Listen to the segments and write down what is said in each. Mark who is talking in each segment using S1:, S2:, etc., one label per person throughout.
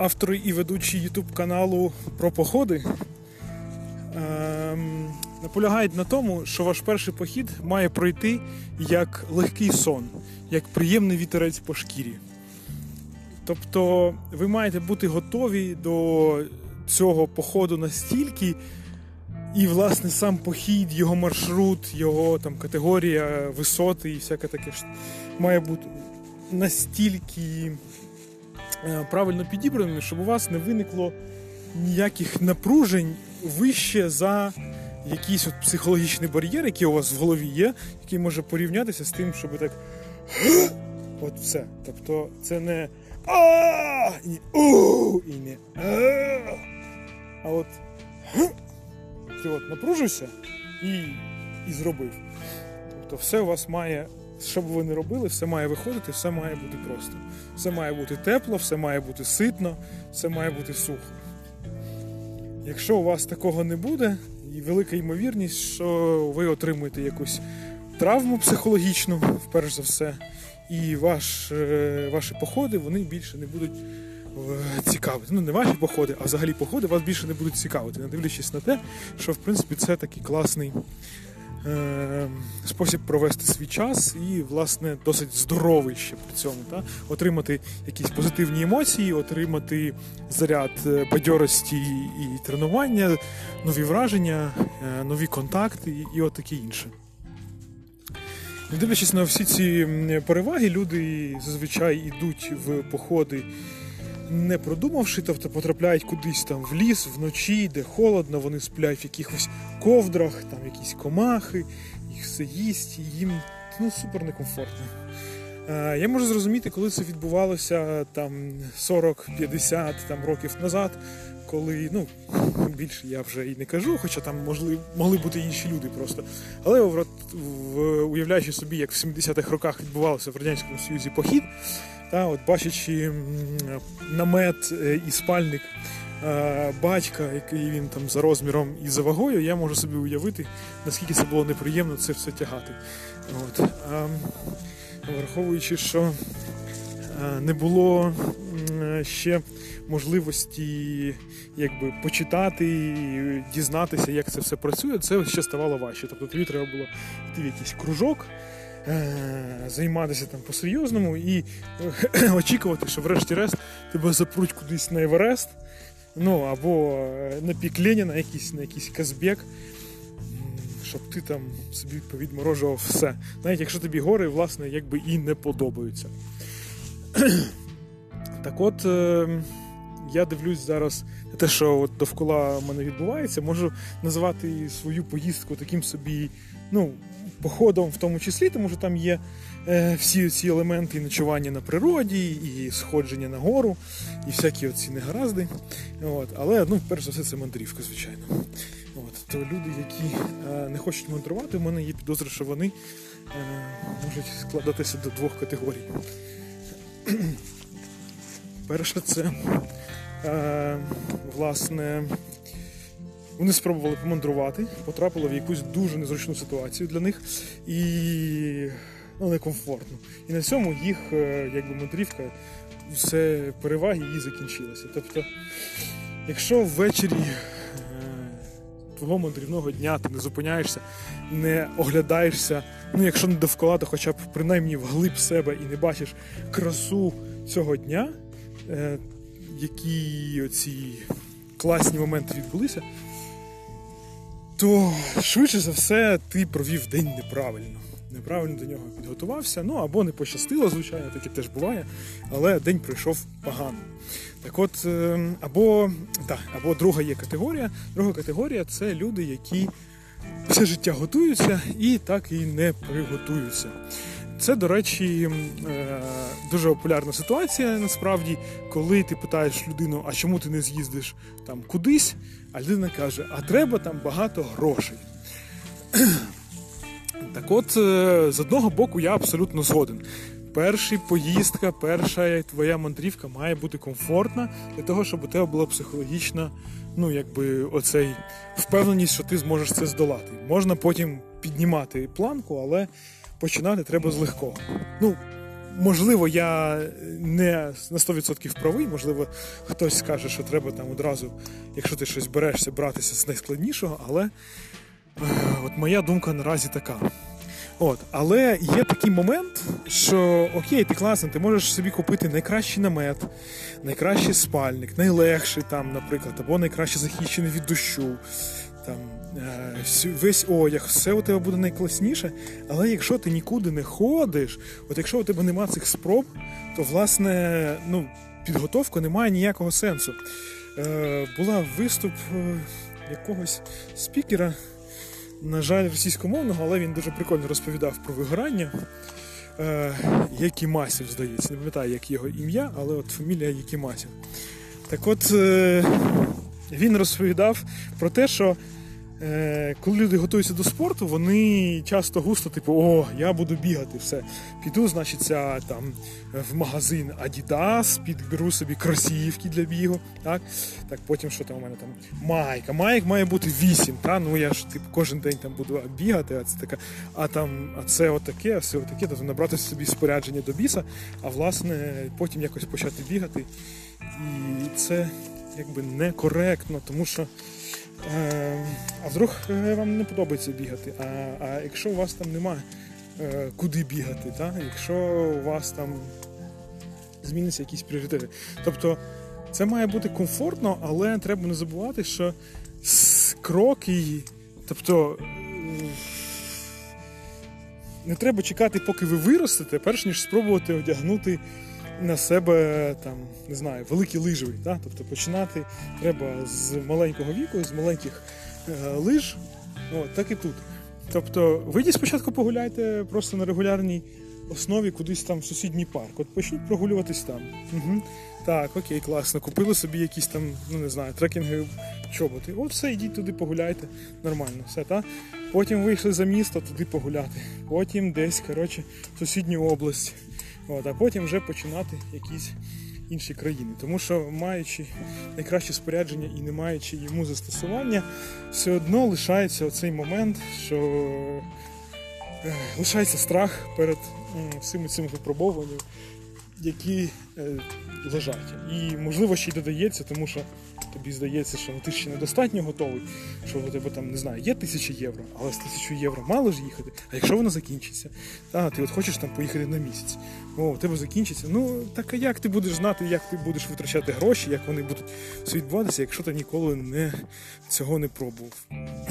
S1: автор і ведучий YouTube каналу про походи ем, наполягають на тому, що ваш перший похід має пройти як легкий сон, як приємний вітерець по шкірі. Тобто ви маєте бути готові до цього походу настільки, і, власне, сам похід, його маршрут, його там категорія, висоти і всяке таке має бути настільки правильно підібраним, щоб у вас не виникло ніяких напружень вище за якийсь от психологічний бар'єр, який у вас в голові є, який може порівнятися з тим, щоб так. От все. Тобто це не а і не у і не а. А от ти от напружився і, і зробив. Тобто все у вас має, що б ви не робили, все має виходити, все має бути просто. Все має бути тепло, все має бути ситно, все має бути сухо. Якщо у вас такого не буде, і велика ймовірність, що ви отримуєте якусь травму психологічну, перш за все, і ваш, е, ваші походи вони більше не будуть е, цікавити. Ну, не ваші походи, а взагалі походи вас більше не будуть цікавити, не дивлячись на те, що в принципі це такий класний спосіб провести свій час і, власне, досить здоровий ще при цьому. Та? Отримати якісь позитивні емоції, отримати заряд е, бадьорості і тренування, нові враження, е, нові контакти і от таке інше. Не дивлячись на всі ці переваги, люди зазвичай йдуть в походи не продумавши, тобто потрапляють кудись там в ліс вночі, де холодно, вони сплять в якихось ковдрах, там якісь комахи, їх все їсть, їм ну, супер некомфортно. Е, Я можу зрозуміти, коли це відбувалося там 40-50 там, років назад, коли ну, більше я вже і не кажу, хоча там могли, могли бути інші люди просто. Але в, уявляючи собі, як в 70-х роках відбувався в Радянському Союзі похід, та, от бачачи намет е, і спальник е, батька, який він там за розміром і за вагою, я можу собі уявити, наскільки це було неприємно це все тягати. От. А, враховуючи, що е, не було ще можливості якби, почитати, дізнатися, як це все працює, це ще ставало важче. Тобто тобі треба було йти в якийсь кружок. Е, Займатися там по-серйозному і е, очікувати, що врешті-решт тебе запруть кудись на Еверест, ну або е, на пік Леніна, якийсь, на якийсь Казбек, щоб ти там собі повідморожував все. Навіть якщо тобі гори, власне, якби і не подобаються. Так от, я дивлюсь зараз на те, що от довкола мене відбувається, можу називати свою поїздку таким собі, ну, походом в тому числі, тому що там є е, всі ці елементи і ночування на природі, і сходження на гору, і всякі оці негаразди. От. Але ну, перш за все, це мандрівка, звичайно. От. То люди, які е, не хочуть мандрувати, в мене є підозра, що вони е, можуть складатися до двох категорій. Перше, це власне. Вони спробували помандрувати, потрапили в якусь дуже незручну ситуацію для них і ну, некомфортно. І на цьому їх е, якби мандрівка, все переваги її закінчилися. Тобто, якщо ввечері е, твого мандрівного дня ти не зупиняєшся, не оглядаєшся, ну якщо не довкола, то хоча б принаймні вглиб себе і не бачиш красу цього дня, е, які оці класні моменти відбулися, то швидше за все ти провів день неправильно. Неправильно до нього підготувався, ну або не пощастило, звичайно, таке теж буває, але день пройшов погано. Так от, е, або, так, або друга є категорія. Друга категорія це люди, які все життя готуються і так і не приготуються. Це, до речі, е, дуже популярна ситуація насправді, коли ти питаєш людину, а чому ти не з'їздиш там кудись, а людина каже, а треба там багато грошей. Так от, е, з одного боку, я абсолютно згоден. Перша поїздка, перша твоя мандрівка має бути комфортна для того, щоб у тебе була психологічна, ну якби оцей впевненість, що ти зможеш це здолати. Можна потім піднімати планку, але починати треба з легкого. Ну, можливо, я не на 100% правий, можливо, хтось скаже, що треба там одразу, якщо ти щось берешся, братися з найскладнішого, але е, от моя думка наразі така. От, Але є такий момент, що окей, ти класний, ти можеш собі купити найкращий намет, найкращий спальник, найлегший там, наприклад, або найкраще захищений від дощу, там, е, весь одяг, все у тебе буде найкласніше. Але якщо ти нікуди не ходиш, от якщо у тебе нема цих спроб, то власне ну, підготовка не має ніякого сенсу. Е, Була виступ е, якогось спікера на жаль, російськомовного, але він дуже прикольно розповідав про вигорання. Якімасів, здається, не пам'ятаю, як його ім'я, але от фамілія Якімасів. Так от він розповідав про те, що коли люди готуються до спорту, вони часто густо, типу, о, я буду бігати, все. Піду, значить, там в магазин Adidas, підберу собі кросівки для бігу. Так, так потім що там у мене там майка. Майк має бути 8. Та? Ну я ж типу, кожен день там буду бігати, а це така, а там, а це отаке, а все отаке, тобто набрати собі спорядження до біса, а власне потім якось почати бігати. І це якби некоректно, тому що. Е, а вдруг е, вам не подобається бігати. А а якщо у вас там немає е, куди бігати, та? якщо у вас там зміниться якісь пріоритети. Тобто це має бути комфортно, але треба не забувати, що кроки, тобто не треба чекати, поки ви виростете, перш ніж спробувати одягнути на себе там, не знаю, великі лижові. Да? Тобто починати треба з маленького віку, з маленьких е, лиж, От, так і тут. Тобто, вийдіть спочатку погуляйте просто на регулярній основі кудись там в сусідній парк. От почніть прогулюватись там. Угу. Так, окей, класно. Купили собі якісь там, ну не знаю, трекінги чоботи. От все, йдіть туди погуляйте. Нормально, все, так? Потім вийшли за місто туди погуляти. Потім десь, коротше, в сусідню область. От, А потім вже починати якісь інші країни. Тому що, маючи найкраще спорядження і не маючи йому застосування, все одно лишається оцей момент, що е, лишається страх перед всіми цими випробовуваннями, які е, лежать. І можливо ще й додається, тому що тобі здається, що ти ще недостатньо готовий, що у тебе там не знаю, є тисяча євро, але з тисячу євро мало ж їхати. А якщо воно закінчиться, та ти от хочеш там поїхати на місяць, о, у тебе закінчиться. Ну так а як ти будеш знати, як ти будеш витрачати гроші, як вони будуть відбуватися, якщо ти ніколи не цього не пробував?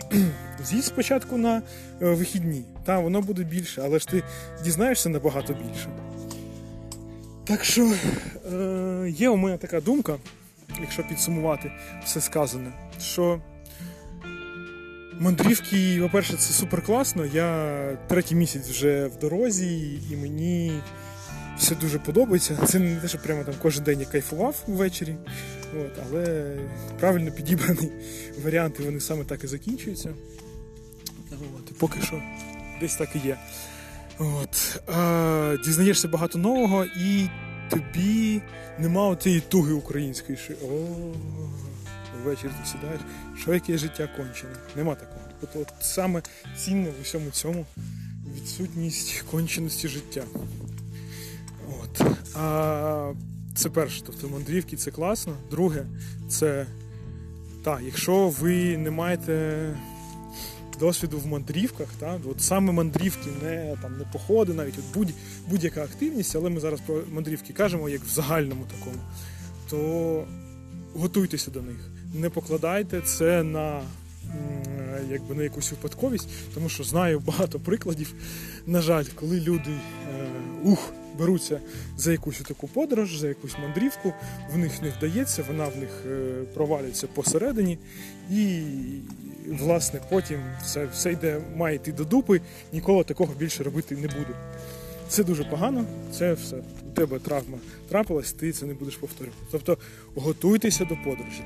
S1: З'їдь спочатку на е, вихідні, та воно буде більше, але ж ти дізнаєшся набагато більше. Так що е, є у мене така думка якщо підсумувати все сказане, що мандрівки, по-перше, це супер класно. Я третій місяць вже в дорозі, і мені все дуже подобається. Це не те, що прямо там кожен день я кайфував ввечері, от, але правильно підібрані варіанти, вони саме так і закінчуються. От, Поки що десь так і є. От, а, Дізнаєшся багато нового і тобі нема цієї туги української, що о, ввечері ти сідаєш, що яке життя кончене. Нема такого. От, от саме цінне в усьому цьому відсутність конченості життя. От. А це перше, тобто мандрівки це класно. Друге, це так, якщо ви не маєте досвіду в мандрівках, так? От саме мандрівки, не там не походи, навіть от будь, будь-яка активність, але ми зараз про мандрівки кажемо як в загальному такому, то готуйтеся до них. Не покладайте це на якби на якусь випадковість, тому що знаю багато прикладів. На жаль, коли люди е, ух, беруться за якусь таку подорож, за якусь мандрівку, в них не вдається, вона в них е, провалюється посередині, і власне потім все все йде, має йти до дупи, ніколи такого більше робити не буду. Це дуже погано, це все. У тебе травма трапилась, ти це не будеш повторювати. Тобто готуйтеся до подорожі.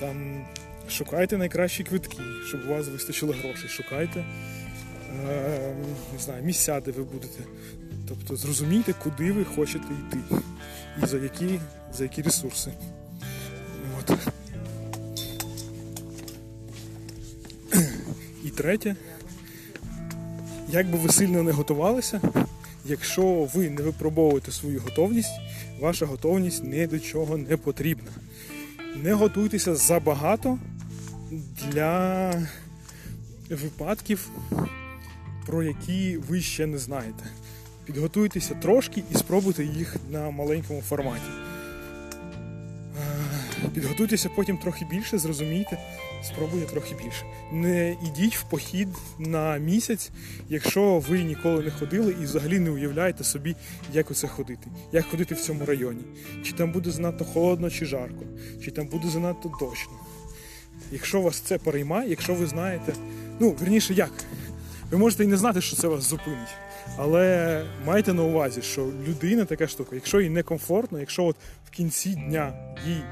S1: Там Шукайте найкращі квитки, щоб у вас вистачило грошей. Шукайте е, не знаю, місця, де ви будете. Тобто зрозумійте, куди ви хочете йти і за які за які ресурси. От. І третє, як би ви сильно не готувалися, якщо ви не випробовуєте свою готовність, ваша готовність ні до чого не потрібна. Не готуйтеся забагато для випадків, про які ви ще не знаєте. Підготуйтеся трошки і спробуйте їх на маленькому форматі. Підготуйтеся потім трохи більше, зрозумійте, спробуйте трохи більше. Не йдіть в похід на місяць, якщо ви ніколи не ходили і взагалі не уявляєте собі, як оце ходити, як ходити в цьому районі. Чи там буде занадто холодно чи жарко, чи там буде занадто дощно. Якщо вас це переймає, якщо ви знаєте, ну верніше як, ви можете і не знати, що це вас зупинить. Але майте на увазі, що людина така штука, якщо їй некомфортно, якщо от в кінці дня їй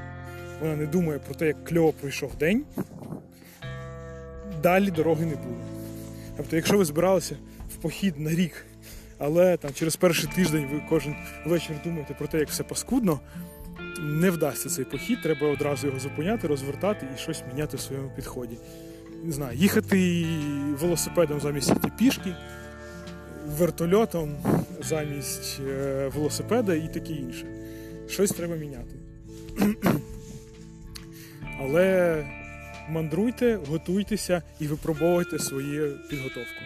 S1: вона не думає про те, як кльово пройшов день, далі дороги не буде. Тобто, якщо ви збиралися в похід на рік, але там через перший тиждень ви кожен вечір думаєте про те, як все паскудно, не вдасться цей похід, треба одразу його зупиняти, розвертати і щось міняти в своєму підході. Не знаю, їхати велосипедом замість пішки, вертольотом замість е, велосипеда і таке інше. Щось треба міняти. Але мандруйте, готуйтеся і випробовуйте свою підготовку.